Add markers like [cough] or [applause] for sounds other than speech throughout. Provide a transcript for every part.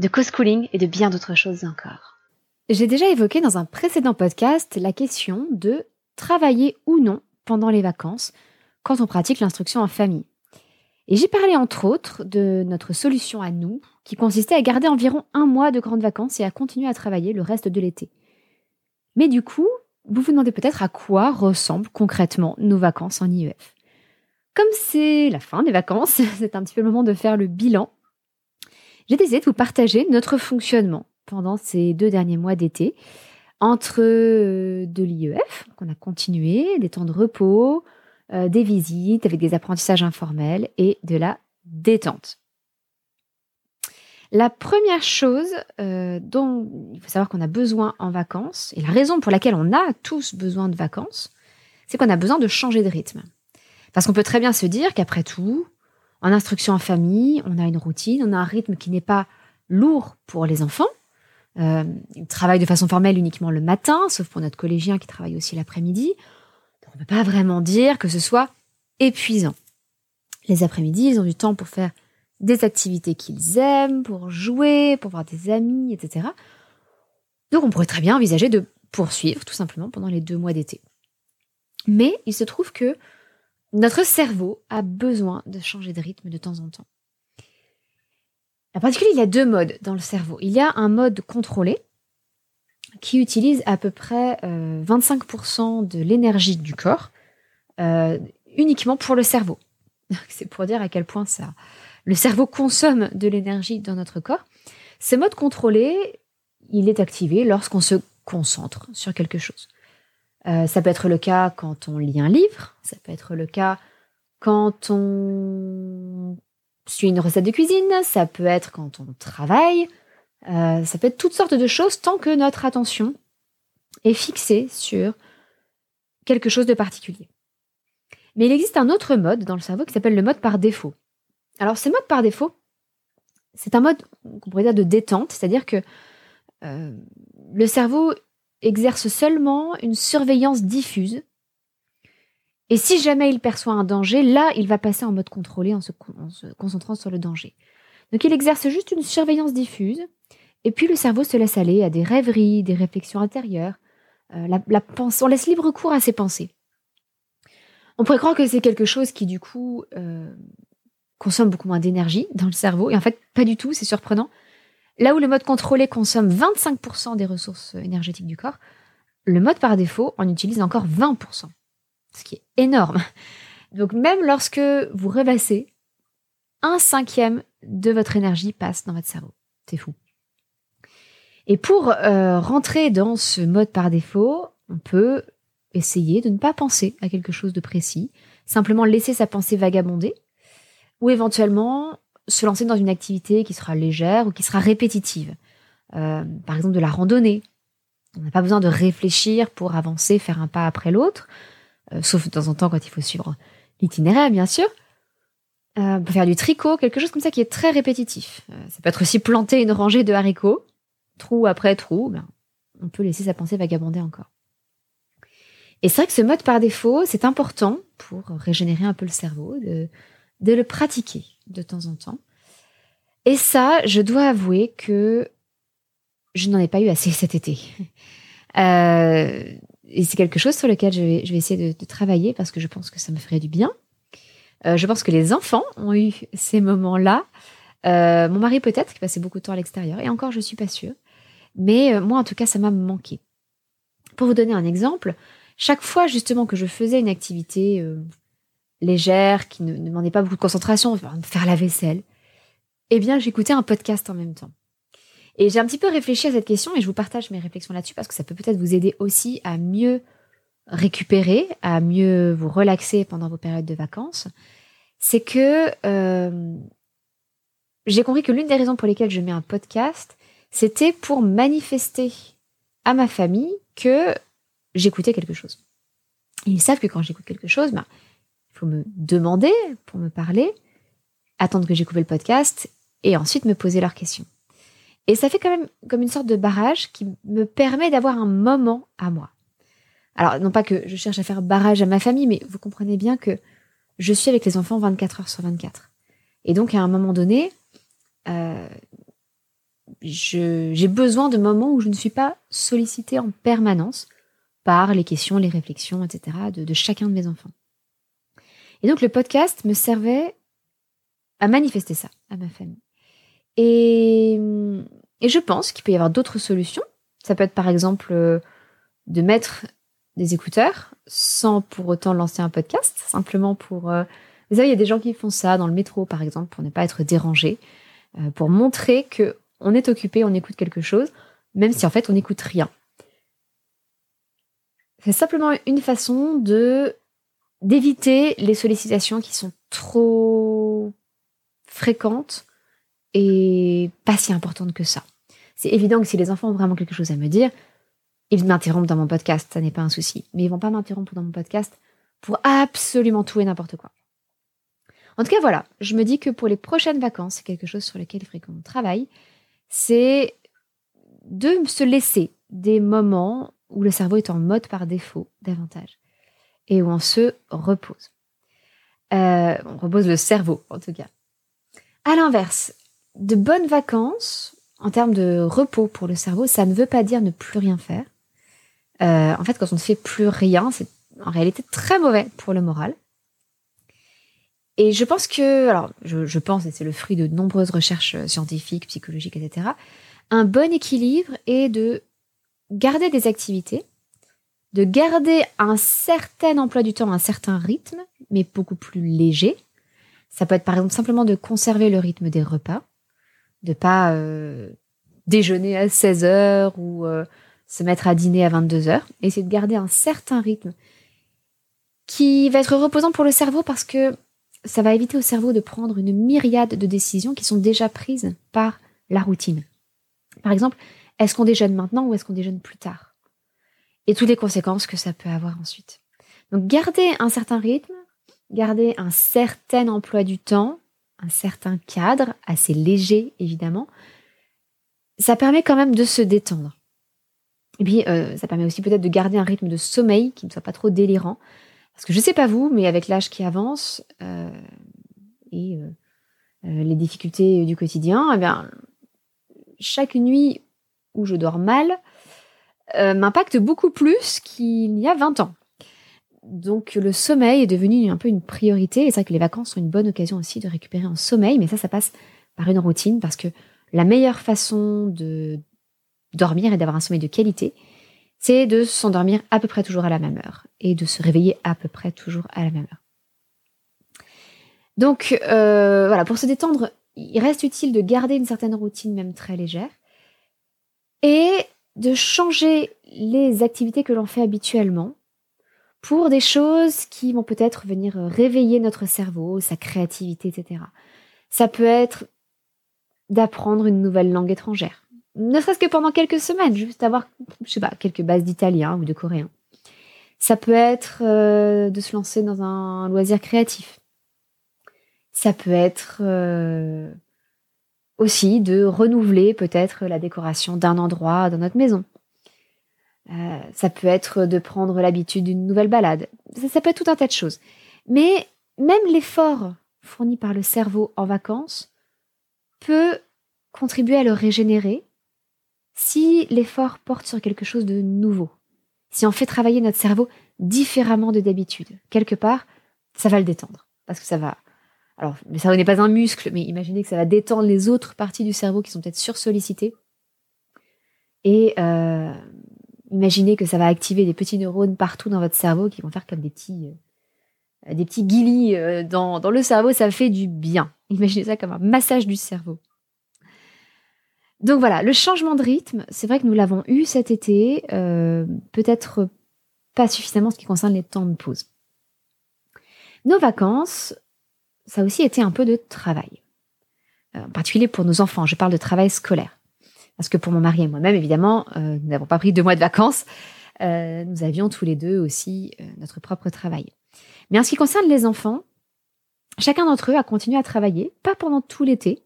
de co-schooling et de bien d'autres choses encore. J'ai déjà évoqué dans un précédent podcast la question de travailler ou non pendant les vacances quand on pratique l'instruction en famille. Et j'ai parlé entre autres de notre solution à nous, qui consistait à garder environ un mois de grandes vacances et à continuer à travailler le reste de l'été. Mais du coup, vous vous demandez peut-être à quoi ressemblent concrètement nos vacances en IEF. Comme c'est la fin des vacances, [laughs] c'est un petit peu le moment de faire le bilan. J'ai décidé de vous partager notre fonctionnement pendant ces deux derniers mois d'été entre euh, de l'IEF, qu'on a continué, des temps de repos, euh, des visites avec des apprentissages informels et de la détente. La première chose euh, dont il faut savoir qu'on a besoin en vacances, et la raison pour laquelle on a tous besoin de vacances, c'est qu'on a besoin de changer de rythme. Parce qu'on peut très bien se dire qu'après tout, en instruction en famille, on a une routine, on a un rythme qui n'est pas lourd pour les enfants. Euh, ils travaillent de façon formelle uniquement le matin, sauf pour notre collégien qui travaille aussi l'après-midi on ne peut pas vraiment dire que ce soit épuisant. Les après-midi, ils ont du temps pour faire des activités qu'ils aiment, pour jouer, pour voir des amis, etc. Donc on pourrait très bien envisager de poursuivre tout simplement pendant les deux mois d'été. Mais il se trouve que notre cerveau a besoin de changer de rythme de temps en temps. En particulier, il y a deux modes dans le cerveau. Il y a un mode contrôlé, qui utilise à peu près 25% euh, de l'énergie du corps euh, uniquement pour le cerveau. [laughs] C'est pour dire à quel point ça, le cerveau consomme de l'énergie dans notre corps. Ce mode contrôlé, il est activé lorsqu'on se concentre sur quelque chose. Euh, ça peut être le cas quand on lit un livre, ça peut être le cas quand on suit une recette de cuisine, ça peut être quand on travaille, euh, ça peut être toutes sortes de choses tant que notre attention est fixée sur quelque chose de particulier. Mais il existe un autre mode dans le cerveau qui s'appelle le mode par défaut. Alors ce mode par défaut, c'est un mode qu'on pourrait dire de détente, c'est-à-dire que euh, le cerveau exerce seulement une surveillance diffuse. Et si jamais il perçoit un danger, là, il va passer en mode contrôlé en se concentrant sur le danger. Donc il exerce juste une surveillance diffuse et puis le cerveau se laisse aller à des rêveries, des réflexions intérieures. Euh, la, on laisse libre cours à ses pensées. On pourrait croire que c'est quelque chose qui, du coup, euh, consomme beaucoup moins d'énergie dans le cerveau. Et en fait, pas du tout, c'est surprenant. Là où le mode contrôlé consomme 25% des ressources énergétiques du corps, le mode par défaut en utilise encore 20%. Ce qui est énorme. Donc même lorsque vous rêvassez, un cinquième de votre énergie passe dans votre cerveau. C'est fou. Et pour euh, rentrer dans ce mode par défaut, on peut essayer de ne pas penser à quelque chose de précis, simplement laisser sa pensée vagabonder, ou éventuellement se lancer dans une activité qui sera légère ou qui sera répétitive. Euh, par exemple de la randonnée. On n'a pas besoin de réfléchir pour avancer, faire un pas après l'autre, euh, sauf de temps en temps quand il faut suivre l'itinéraire, bien sûr. peut faire du tricot, quelque chose comme ça qui est très répétitif. ça peut être aussi planter une rangée de haricots trou après trou, on peut laisser sa pensée vagabonder encore. Et c'est vrai que ce mode par défaut, c'est important pour régénérer un peu le cerveau, de, de le pratiquer de temps en temps. Et ça, je dois avouer que je n'en ai pas eu assez cet été. [laughs] Euh, et c'est quelque chose sur lequel je vais, je vais essayer de, travailler parce que je pense que ça me ferait du bien. Euh, je pense que les enfants ont eu ces moments-là. Euh, mon mari peut-être, qui passait beaucoup de temps à l'extérieur. Et encore, je suis pas sûre. Mais moi, en tout cas, ça m'a manqué. Pour vous donner un exemple, chaque fois justement que je faisais une activité légère, qui ne, demandait pas beaucoup de concentration, faire la vaisselle, eh bien, j'écoutais un podcast en même temps. Et j'ai un petit peu réfléchi à cette question et je vous partage mes réflexions là-dessus parce que ça peut peut-être vous aider aussi à mieux récupérer, à mieux vous relaxer pendant vos périodes de vacances. C'est que euh, j'ai compris que l'une des raisons pour lesquelles je mets un podcast, c'était pour manifester à ma famille que j'écoutais quelque chose. ils savent que quand j'écoute quelque chose, il faut me demander pour me parler, attendre que j'ai coupé le podcast et ensuite me poser leurs questions. Et ça fait quand même comme une sorte de barrage qui me permet d'avoir un moment à moi. Alors, non pas que je cherche à faire barrage à ma famille, mais vous comprenez bien que je suis avec les enfants 24 heures sur 24. Et donc, à un moment donné, euh, j'ai besoin de moments où je ne suis pas sollicitée en permanence par les questions, les réflexions, etc. de, chacun de mes enfants. Et donc, le podcast me servait à manifester ça à ma famille. Et, je pense qu'il peut y avoir d'autres solutions. Ça peut être par exemple euh, de mettre des écouteurs sans pour autant lancer un podcast, simplement pour... Euh, vous savez, il y a des gens qui font ça dans le métro, par exemple, pour ne pas être dérangé, euh, pour montrer que on est occupé, on écoute quelque chose, même si en fait on n'écoute rien. C'est simplement une façon de d'éviter les sollicitations qui sont trop fréquentes et pas si importantes que ça. C'est évident que si les enfants ont vraiment quelque chose à me dire, ils m'interrompent dans mon podcast, ça n'est pas un souci. Mais ils vont pas m'interrompre dans mon podcast pour absolument tout et n'importe quoi. En tout cas, voilà, je me dis que pour les prochaines vacances, c'est quelque chose sur lequel il faudrait qu'on travaille, c'est de se laisser des moments où le cerveau est en mode par défaut davantage et où on se repose. Euh, on repose le cerveau, en tout cas. À l'inverse, de bonnes vacances, en termes de repos pour le cerveau, ça ne veut pas dire ne plus rien faire. Euh, en fait, quand on ne fait plus rien, c'est en réalité très mauvais pour le moral. Et je pense que, alors, je, pense, et c'est le fruit de nombreuses recherches scientifiques, psychologiques, etc., un bon équilibre est de garder des activités, de garder un certain emploi du temps, un certain rythme, mais beaucoup plus léger. Ça peut être par exemple simplement de conserver le rythme des repas, de pas euh, déjeuner à 16 heures ou euh, se mettre à dîner à 22 heures, c'est de garder un certain rythme qui va être reposant pour le cerveau parce que ça va éviter au cerveau de prendre une myriade de décisions qui sont déjà prises par la routine. Par exemple, est-ce qu'on déjeune maintenant ou est-ce qu'on déjeune plus tard? Et toutes les conséquences que ça peut avoir ensuite. Donc garder un certain rythme, garder un certain emploi du temps, un certain cadre, assez léger évidemment, ça permet quand même de se détendre. Et puis, euh, ça permet aussi peut-être de garder un rythme de sommeil qui ne soit pas trop délirant. Parce que je ne sais pas vous, mais avec l'âge qui avance euh, et euh, les difficultés du quotidien, eh bien, chaque nuit où je dors mal m'impacte beaucoup plus qu'il y a 20 ans. Donc le sommeil est devenu un peu une priorité. Et c'est vrai que les vacances sont une bonne occasion aussi de récupérer en sommeil, mais ça, ça passe par une routine parce que la meilleure façon de dormir et d'avoir un sommeil de qualité, c'est de s'endormir à peu près toujours à la même heure et de se réveiller à peu près toujours à la même heure. Donc euh, voilà, pour se détendre, il reste utile de garder une certaine routine, même très légère, et de changer les activités que l'on fait habituellement pour des choses qui vont peut-être venir réveiller notre cerveau, sa créativité, etc. Ça peut être d'apprendre une nouvelle langue étrangère ne serait-ce que pendant quelques semaines, juste avoir, je sais pas, quelques bases d'italien ou de coréen. Ça peut être euh, de se lancer dans un loisir créatif. Ça peut être euh, aussi de renouveler peut-être la décoration d'un endroit dans notre maison. Euh, ça peut être de prendre l'habitude d'une nouvelle balade. Ça, ça peut être tout un tas de choses. Mais même l'effort fourni par le cerveau en vacances peut contribuer à le régénérer si l'effort porte sur quelque chose de nouveau, si on fait travailler notre cerveau différemment de d'habitude, quelque part, ça va le détendre. Parce que ça va. Alors, le cerveau n'est pas un muscle, mais imaginez que ça va détendre les autres parties du cerveau qui sont peut-être sursollicitées. Et euh, imaginez que ça va activer des petits neurones partout dans votre cerveau qui vont faire comme des petits, euh, des petits guilis euh, dans, le cerveau. Ça fait du bien. Imaginez ça comme un massage du cerveau. Donc voilà, le changement de rythme, c'est vrai que nous l'avons eu cet été, peut-être pas suffisamment en ce qui concerne les temps de pause. Nos vacances, ça a aussi été un peu de travail, euh, en particulier pour nos enfants, je parle de travail scolaire. Parce que pour mon mari et moi-même, évidemment, nous n'avons pas pris deux mois de vacances. nous avions tous les deux aussi notre propre travail. Mais en ce qui concerne les enfants, chacun d'entre eux a continué à travailler, pas pendant tout l'été.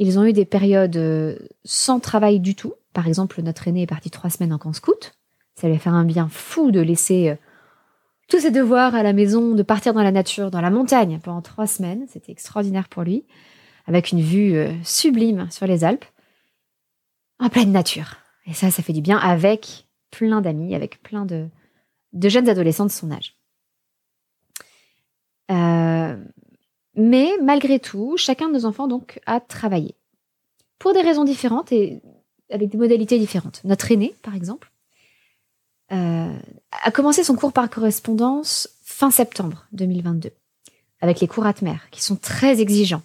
Ils ont eu des périodes sans travail du tout. Par exemple, notre aîné est parti trois semaines en camp scout. Ça lui a fait un bien fou de laisser tous ses devoirs à la maison, de partir dans la nature, dans la montagne pendant trois semaines. C'était extraordinaire pour lui, avec une vue euh, sublime sur les Alpes, en pleine nature. Et ça, ça fait du bien avec plein d'amis, avec plein de, jeunes adolescents de son âge. Euh, mais malgré tout, chacun de nos enfants donc a travaillé pour des raisons différentes et avec des modalités différentes. Notre aîné, par exemple, a commencé son cours par correspondance fin septembre 2022, avec les cours Atmer, qui sont très exigeants,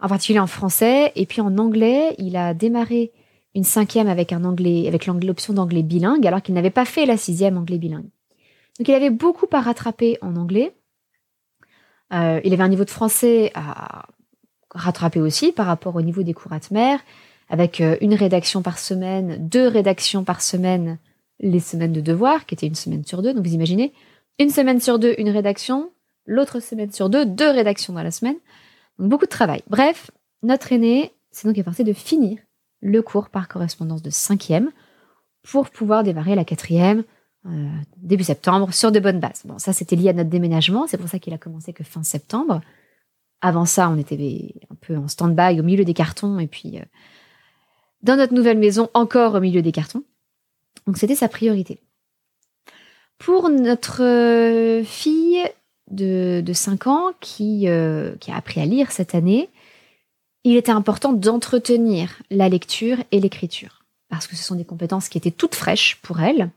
en particulier en français, et puis en anglais, il a démarré une cinquième avec un anglais, avec l'option d'anglais bilingue, alors qu'il n'avait pas fait la sixième anglais bilingue. Donc il avait beaucoup à rattraper en anglais. Euh, il avait un niveau de français à rattraper aussi par rapport au niveau des cours Atmer, avec euh, une rédaction par semaine, deux rédactions par semaine les semaines de devoirs, qui étaient une semaine sur deux. Donc vous imaginez, une semaine sur deux, une rédaction, l'autre semaine sur deux, deux rédactions dans la semaine. Donc beaucoup de travail. Bref, notre aîné, c'est donc parti de finir le cours par correspondance de cinquième pour pouvoir démarrer la quatrième euh, début septembre sur de bonnes bases. Bon, ça c'était lié à notre déménagement, c'est pour ça qu'il a commencé que fin septembre. Avant ça, on était un peu en stand-by au milieu des cartons et puis euh, dans notre nouvelle maison encore au milieu des cartons. Donc c'était sa priorité. Pour notre euh, fille de, 5 ans euh, qui a appris à lire cette année, il était important d'entretenir la lecture et l'écriture, parce que ce sont des compétences qui étaient toutes fraîches pour elle.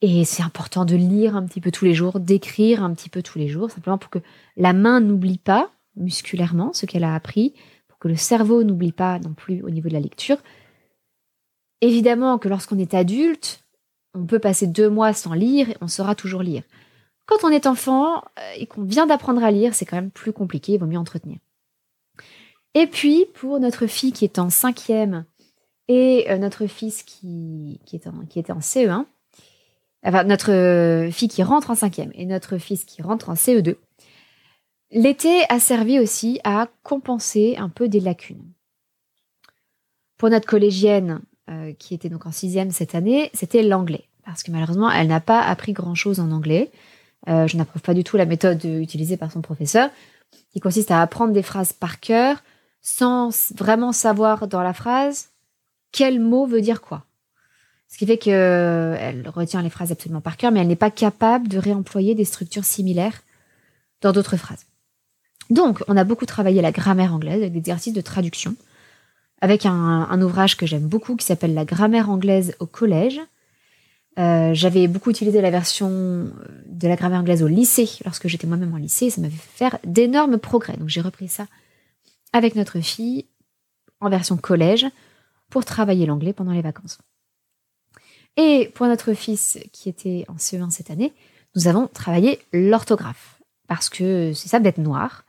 Et c'est important de lire un petit peu tous les jours, d'écrire un petit peu tous les jours, simplement pour que la main n'oublie pas musculairement ce qu'elle a appris, pour que le cerveau n'oublie pas non plus au niveau de la lecture, Évidemment que lorsqu'on est adulte, on peut passer deux mois sans lire et on saura toujours lire. Quand on est enfant euh, et qu'on vient d'apprendre à lire, c'est quand même plus compliqué, il vaut mieux entretenir. Et puis, pour notre fille qui est en cinquième et euh, notre fils qui, est qui était en CE1, enfin notre fille qui rentre en cinquième et notre fils qui rentre en CE2, l'été a servi aussi à compenser un peu des lacunes. Pour notre collégienne, euh, qui était donc en sixième cette année, c'était l'anglais. Parce que malheureusement, elle n'a pas appris grand-chose en anglais. Euh, je n'approuve pas du tout la méthode utilisée par son professeur, qui consiste à apprendre des phrases par cœur sans vraiment savoir dans la phrase quel mot veut dire quoi. Ce qui fait qu'elle retient les phrases absolument par cœur, mais elle n'est pas capable de réemployer des structures similaires dans d'autres phrases. Donc, on a beaucoup travaillé la grammaire anglaise avec des exercices de traduction avec un, ouvrage que j'aime beaucoup qui s'appelle La grammaire anglaise au collège. Euh, j'avais beaucoup utilisé la version euh, de la grammaire anglaise au lycée lorsque j'étais moi-même en lycée. ça m'avait fait faire d'énormes progrès. Donc j'ai repris ça avec notre fille en version collège pour travailler l'anglais pendant les vacances. Et pour notre fils qui était en CE1 cette année, nous avons travaillé l'orthographe parce que c'est sa bête noire.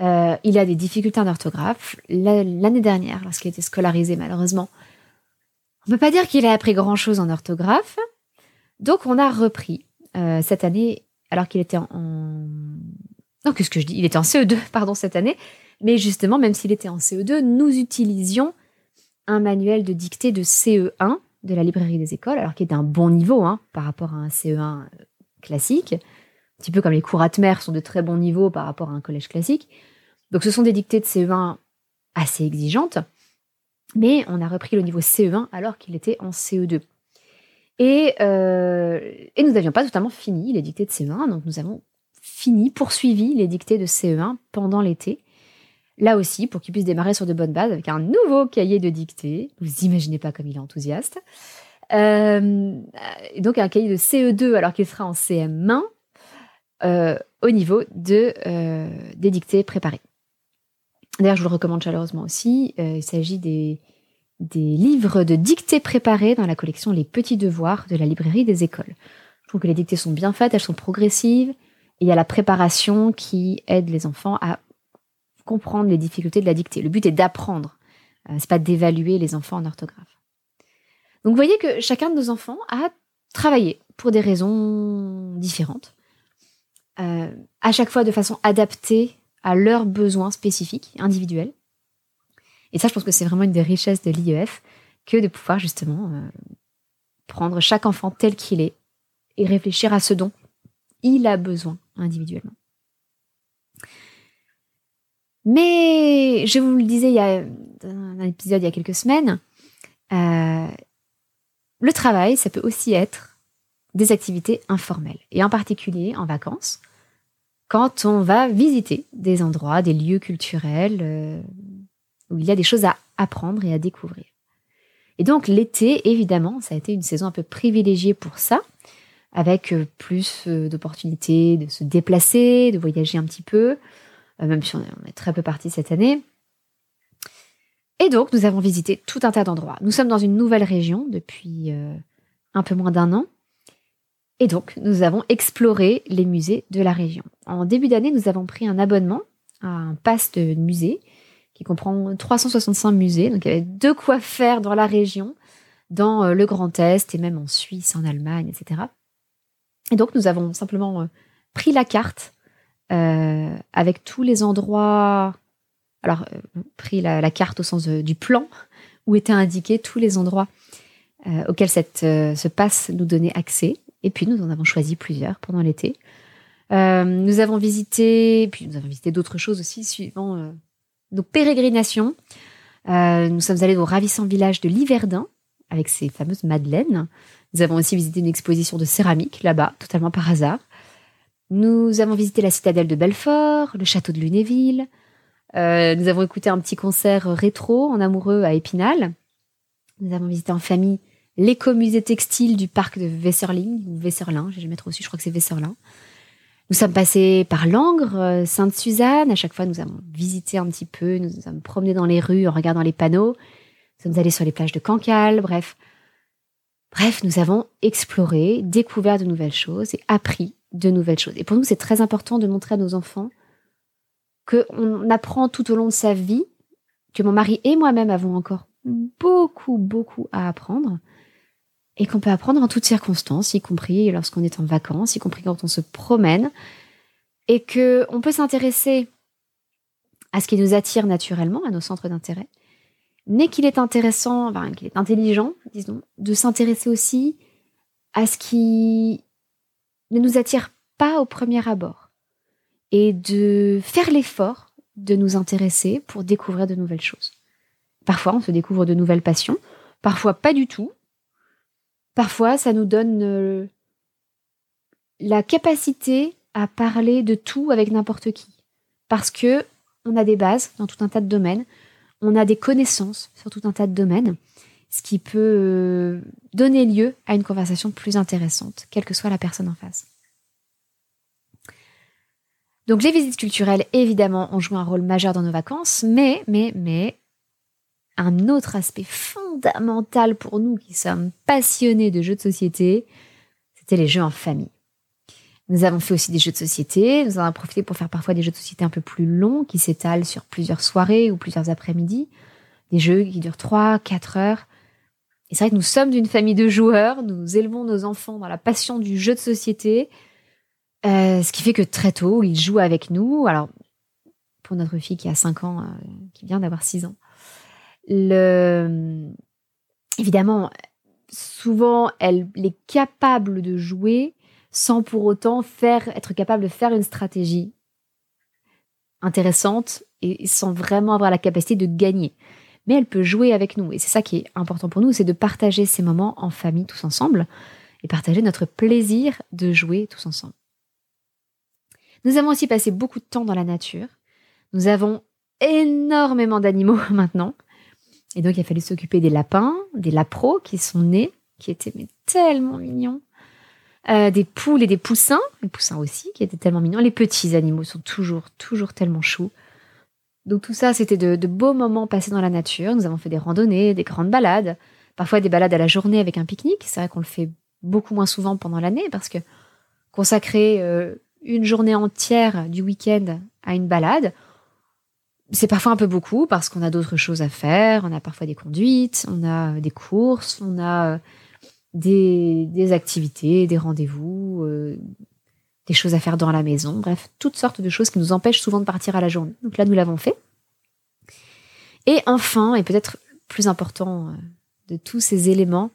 Euh, il a des difficultés en orthographe. L'année dernière, lorsqu'il était scolarisé, malheureusement, on ne peut pas dire qu'il a appris grand-chose en orthographe. Donc, on a repris euh, cette année, alors qu'il était en... Non, qu'est-ce que je dis? Il était en CE2, [laughs] pardon, cette année. Mais justement, même s'il était en CE2, nous utilisions un manuel de dictée de CE1 de la librairie des écoles, alors qu'il est d'un bon niveau hein, par rapport à un CE1 euh, classique petit peu comme les cours Atmer sont de très bons niveaux par rapport à un collège classique. Donc ce sont des dictées de CE1 assez exigeantes, mais on a repris le niveau CE1 alors qu'il était en CE2. Et, euh, et nous n'avions pas totalement fini les dictées de CE1, donc nous avons fini, poursuivi les dictées de CE1 pendant l'été. Là aussi, pour qu'il puisse démarrer sur de bonnes bases avec un nouveau cahier de dictée. Vous imaginez pas comme il est enthousiaste. Euh, donc un cahier de CE2 alors qu'il sera en CM1 euh, au niveau de, euh, des dictées préparées. D'ailleurs, je vous le recommande chaleureusement aussi. Euh, il s'agit des, des livres de dictées préparées dans la collection Les Petits Devoirs de la librairie des écoles. Je trouve que les dictées sont bien faites, elles sont progressives. Et il y a la préparation qui aide les enfants à comprendre les difficultés de la dictée. Le but est d'apprendre c'est pas d'évaluer les enfants en orthographe. Donc vous voyez que chacun de nos enfants a travaillé pour des raisons différentes, euh, à chaque fois de façon adaptée à leurs besoins spécifiques, individuels. Et ça, je pense que c'est vraiment une des richesses de l'IEF, que de pouvoir justement euh, prendre chaque enfant tel qu'il est et réfléchir à ce dont il a besoin individuellement. Mais je vous le disais il y a un épisode il y a quelques semaines, euh, le travail, ça peut aussi être des activités informelles, et en particulier en vacances, quand on va visiter des endroits, des lieux culturels euh, où il y a des choses à apprendre et à découvrir. Et donc l'été, évidemment, ça a été une saison un peu privilégiée pour ça, avec euh, plus d'opportunités de se déplacer, de voyager un petit peu, euh, même si on est, très peu parti cette année. Et donc, nous avons visité tout un tas d'endroits. Nous sommes dans une nouvelle région depuis euh, un peu moins d'un an. Et donc, nous avons exploré les musées de la région. En début d'année, nous avons pris un abonnement à un pass de musée qui comprend 365 musées. Donc, il y avait de quoi faire dans la région, dans euh, le Grand Est et même en Suisse, en Allemagne, etc. Et donc, nous avons simplement pris la carte euh, avec tous les endroits. Alors, euh, pris la, carte au sens du plan, où étaient indiqués tous les endroits euh, auxquels ce passe nous donnait accès. Et puis, nous en avons choisi plusieurs pendant l'été. nous avons visité, puis nous avons visité d'autres choses aussi, suivant nos pérégrinations. nous sommes allés au ravissant village de Liverdun, avec ses fameuses madeleines. Nous avons aussi visité une exposition de céramique là-bas, totalement par hasard. Nous avons visité la citadelle de Belfort, le château de Lunéville. Euh, nous avons écouté un petit concert rétro en amoureux à Épinal. Nous avons visité en famille l'écomusée textile du parc de Vesserling, ou Vesserlin, j'ai jamais trop su, je crois que c'est Vesserlin. Nous sommes passés par Langres, euh, Sainte-Suzanne. À chaque fois, nous avons visité un petit peu, nous nous sommes promenés dans les rues en regardant les panneaux. Nous sommes allés sur les plages de Cancale, bref. Bref, nous avons exploré, découvert de nouvelles choses et appris de nouvelles choses. Et pour nous, c'est très important de montrer à nos enfants qu'on apprend tout au long de sa vie, que mon mari et moi-même avons encore beaucoup, beaucoup à apprendre, et qu'on peut apprendre en toutes circonstances, y compris lorsqu'on est en vacances, y compris quand on se promène, et que on peut s'intéresser à ce qui nous attire naturellement, à nos centres d'intérêt, mais qu'il est intéressant, enfin, qu'il est intelligent, disons, de s'intéresser aussi à ce qui ne nous attire pas au premier abord et de faire l'effort de nous intéresser pour découvrir de nouvelles choses. Parfois, on se découvre de nouvelles passions, parfois pas du tout. Parfois, ça nous donne euh, la capacité à parler de tout avec n'importe qui. Parce que on a des bases dans tout un tas de domaines, on a des connaissances sur tout un tas de domaines, ce qui peut euh, donner lieu à une conversation plus intéressante, quelle que soit la personne en face. Donc les visites culturelles, évidemment, ont joué un rôle majeur dans nos vacances, mais, mais, mais, un autre aspect fondamental pour nous qui sommes passionnés de jeux de société, c'était les jeux en famille. Nous avons fait aussi des jeux de société, nous en avons profité pour faire parfois des jeux de société un peu plus longs qui s'étalent sur plusieurs soirées ou plusieurs après-midi, des jeux qui durent 3, 4 heures. Et c'est vrai que nous sommes d'une famille de joueurs, nous élevons nos enfants dans la passion du jeu de société, euh, ce qui fait que très tôt, ils jouent avec nous. Alors, pour notre fille qui a 5 ans, euh, qui vient d'avoir 6 ans, évidemment, souvent, elle est capable de jouer sans pour autant faire, être capable de faire une stratégie intéressante et sans vraiment avoir la capacité de gagner mais elle peut jouer avec nous. Et c'est ça qui est important pour nous, c'est de partager ces moments en famille tous ensemble et partager notre plaisir de jouer tous ensemble. Nous avons aussi passé beaucoup de temps dans la nature. Nous avons énormément d'animaux [laughs] maintenant. Et donc, il a fallu s'occuper des lapins, des lapros qui sont nés, qui étaient mais, tellement mignons. Euh, des poules et des poussins, les poussins aussi, qui étaient tellement mignons. Les petits animaux sont toujours, toujours tellement choux. Donc tout ça, c'était de, beaux moments passés dans la nature. Nous avons fait des randonnées, des grandes balades, parfois des balades à la journée avec un pique-nique. C'est vrai qu'on le fait beaucoup moins souvent pendant l'année parce que consacrer euh, une journée entière du week-end à une balade, c'est parfois un peu beaucoup parce qu'on a d'autres choses à faire. On a parfois des conduites, on a des courses, on a des, des activités, des rendez-vous, euh, des choses à faire dans la maison. Bref, toutes sortes de choses qui nous empêchent souvent de partir à la journée. Donc là, nous l'avons fait. Et enfin, et peut-être plus important euh, de tous ces éléments,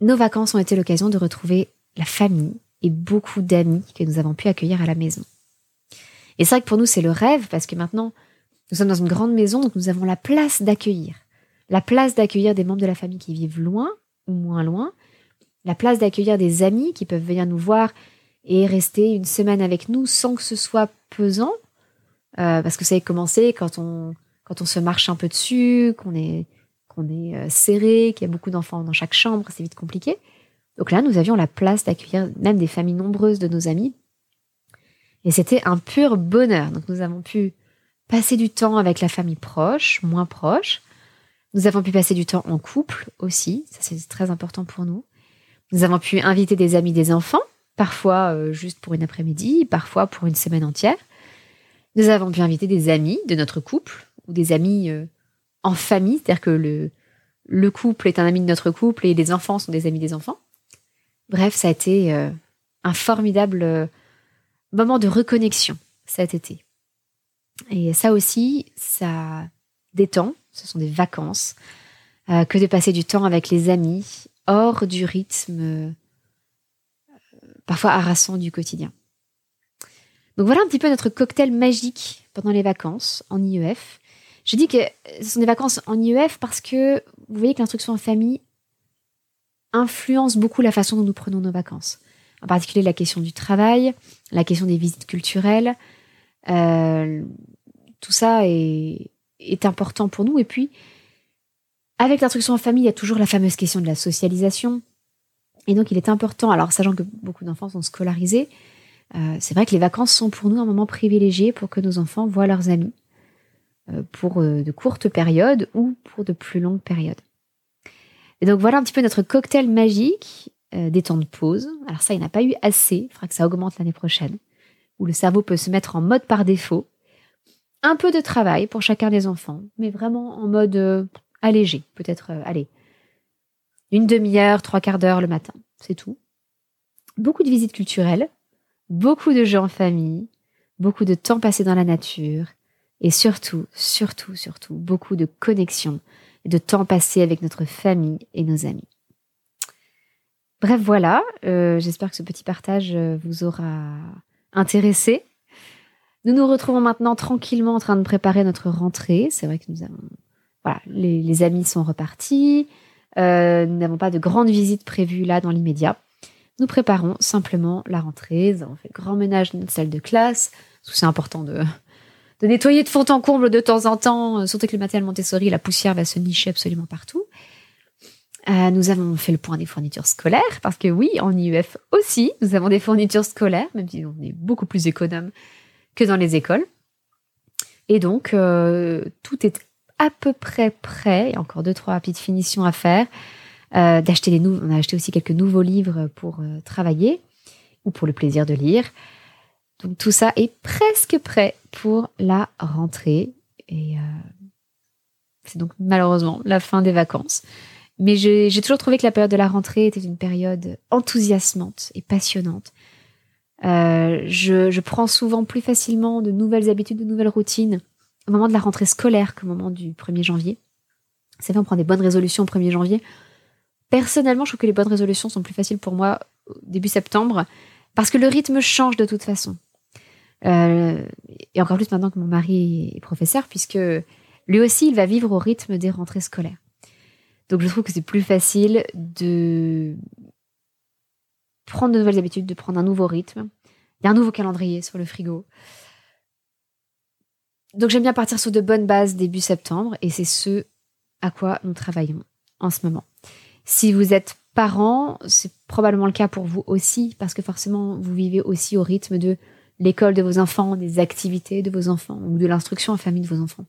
nos vacances ont été l'occasion de retrouver la famille et beaucoup d'amis que nous avons pu accueillir à la maison. Et c'est vrai que pour nous, c'est le rêve parce que maintenant, nous sommes dans une grande maison, donc nous avons la place d'accueillir. La place d'accueillir des membres de la famille qui vivent loin ou moins loin. La place d'accueillir des amis qui peuvent venir nous voir et rester une semaine avec nous sans que ce soit pesant. Euh, parce que ça a commencé quand on, quand on se marche un peu dessus, qu'on est, qu'on est euh, serré, qu'il y a beaucoup d'enfants dans chaque chambre, c'est vite compliqué. Donc là, nous avions la place d'accueillir même des familles nombreuses de nos amis et c'était un pur bonheur. Donc nous avons pu passer du temps avec la famille proche, moins proche. Nous avons pu passer du temps en couple aussi, ça c'est très important pour nous. Nous avons pu inviter des amis des enfants, parfois euh, juste pour une après-midi, parfois pour une semaine entière. Nous avons pu inviter des amis de notre couple ou des amis euh, en famille, c'est-à-dire que le, le couple est un ami de notre couple et les enfants sont des amis des enfants. Bref, ça a été euh, un formidable moment de reconnexion cet été. Et ça aussi, ça détend, ce sont des vacances, euh, que de passer du temps avec les amis, hors du rythme euh, parfois harassant du quotidien. Donc voilà un petit peu notre cocktail magique pendant les vacances en IEF. Je dis que ce sont des vacances en IEF parce que vous voyez que l'instruction en famille influence beaucoup la façon dont nous prenons nos vacances en particulier la question du travail, la question des visites culturelles. Euh, tout ça est, important pour nous. Et puis, avec l'instruction en famille, il y a toujours la fameuse question de la socialisation. Et donc, il est important, alors sachant que beaucoup d'enfants sont scolarisés, euh, c'est vrai que les vacances sont pour nous un moment privilégié pour que nos enfants voient leurs amis euh, pour de courtes périodes ou pour de plus longues périodes. Et donc voilà un petit peu notre cocktail magique euh, des temps de pause. Alors ça, il n'a pas eu assez. Il faudra que ça augmente l'année prochaine, où le cerveau peut se mettre en mode par défaut. Un peu de travail pour chacun des enfants, mais vraiment en mode euh, allégé. Peut-être, euh, allez, une demi-heure, trois quarts d'heure le matin. C'est tout. Beaucoup de visites culturelles, beaucoup de jeux en famille, beaucoup de temps passé dans la nature, et surtout, surtout, surtout, beaucoup de connexions et de temps passé avec notre famille et nos amis. Bref, voilà. Euh, j'espère que ce petit partage euh, vous aura intéressé. Nous nous retrouvons maintenant tranquillement en train de préparer notre rentrée. C'est vrai que nous avons, voilà, les, amis sont repartis. Euh, nous n'avons pas de grandes visites prévues là dans l'immédiat. Nous préparons simplement la rentrée. Nous avons fait grand ménage dans notre salle de classe. C'est important de, de nettoyer de fond en comble de temps en temps, surtout que le matériel Montessori, la poussière va se nicher absolument partout. Euh, nous avons fait le point des fournitures scolaires, parce que oui, en IEF aussi, nous avons des fournitures scolaires, même si on est beaucoup plus économe que dans les écoles. Et donc, euh, tout est à peu près prêt. Il y a encore deux, trois petites finitions à faire. Euh, d'acheter des nouveaux, on a acheté aussi quelques nouveaux livres pour travailler ou pour le plaisir de lire. Donc tout ça est presque prêt pour la rentrée. Et c'est donc malheureusement la fin des vacances. Mais j'ai toujours trouvé que la période de la rentrée était une période enthousiasmante et passionnante. Euh, je, je, prends souvent plus facilement de nouvelles habitudes, de nouvelles routines au moment de la rentrée scolaire qu'au moment du 1er janvier. C'est vrai, on prend des bonnes résolutions au 1er janvier. Personnellement, je trouve que les bonnes résolutions sont plus faciles pour moi début septembre parce que le rythme change de toute façon. Euh, et encore plus maintenant que mon mari est professeur, puisque lui aussi, il va vivre au rythme des rentrées scolaires. Donc je trouve que c'est plus facile de prendre de nouvelles habitudes, de prendre un nouveau rythme. Il y a un nouveau calendrier sur le frigo. Donc j'aime bien partir sur de bonnes bases début septembre et c'est ce à quoi nous travaillons en ce moment. Si vous êtes parent, c'est probablement le cas pour vous aussi parce que forcément vous vivez aussi au rythme de l'école de vos enfants, des activités de vos enfants ou de l'instruction en famille de vos enfants.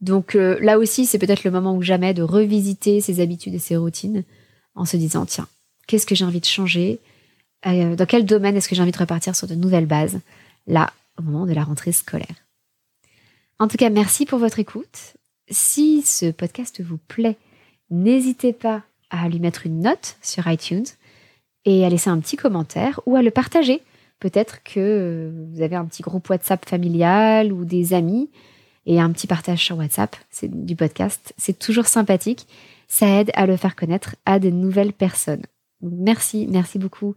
Donc euh, là aussi, c'est peut-être le moment ou jamais de revisiter ses habitudes et ses routines en se disant, tiens, qu'est-ce que j'ai envie de changer? Euh, Dans quel domaine est-ce que j'ai envie de repartir sur de nouvelles bases Là, au moment de la rentrée scolaire? En tout cas, merci pour votre écoute. Si ce podcast vous plaît, n'hésitez pas à lui mettre une note sur iTunes et à laisser un petit commentaire ou à le partager. Peut-être que vous avez un petit groupe WhatsApp familial ou des amis et un petit partage sur WhatsApp c'est du podcast. C'est toujours sympathique. Ça aide à le faire connaître à de nouvelles personnes. merci, merci beaucoup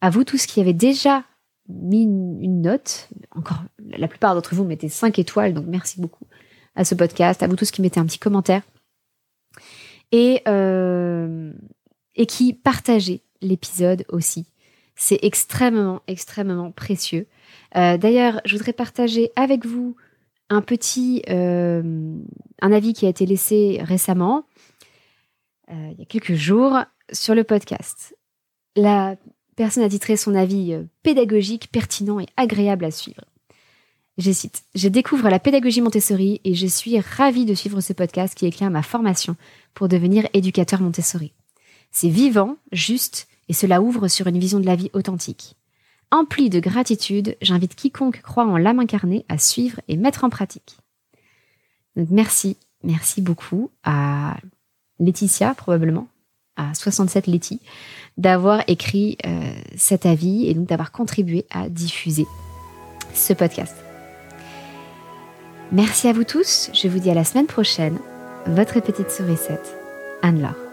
à vous tous qui avez déjà mis une note. Encore, la plupart d'entre vous mettez 5 étoiles, donc merci beaucoup à ce podcast, à vous tous qui mettez un petit commentaire. Et, euh, et qui partagez l'épisode aussi. C'est extrêmement, extrêmement précieux. Euh, d'ailleurs, je voudrais partager avec vous un petit euh, avis qui a été laissé récemment, il y a quelques jours, sur le podcast. La personne a titré son avis pédagogique, pertinent et agréable à suivre. Je cite Je découvre la pédagogie Montessori et je suis ravie de suivre ce podcast qui éclaire ma formation pour devenir éducateur Montessori. C'est vivant, juste et cela ouvre sur une vision de la vie authentique. Empli de gratitude, j'invite quiconque croit en l'âme incarnée à suivre et mettre en pratique. Donc merci, merci beaucoup à Laetitia probablement, à 67 Letty, d'avoir écrit euh, cet avis et donc d'avoir contribué à diffuser ce podcast. Merci à vous tous. Je vous dis à la semaine prochaine. Votre petite sourisette, Anne-Laure.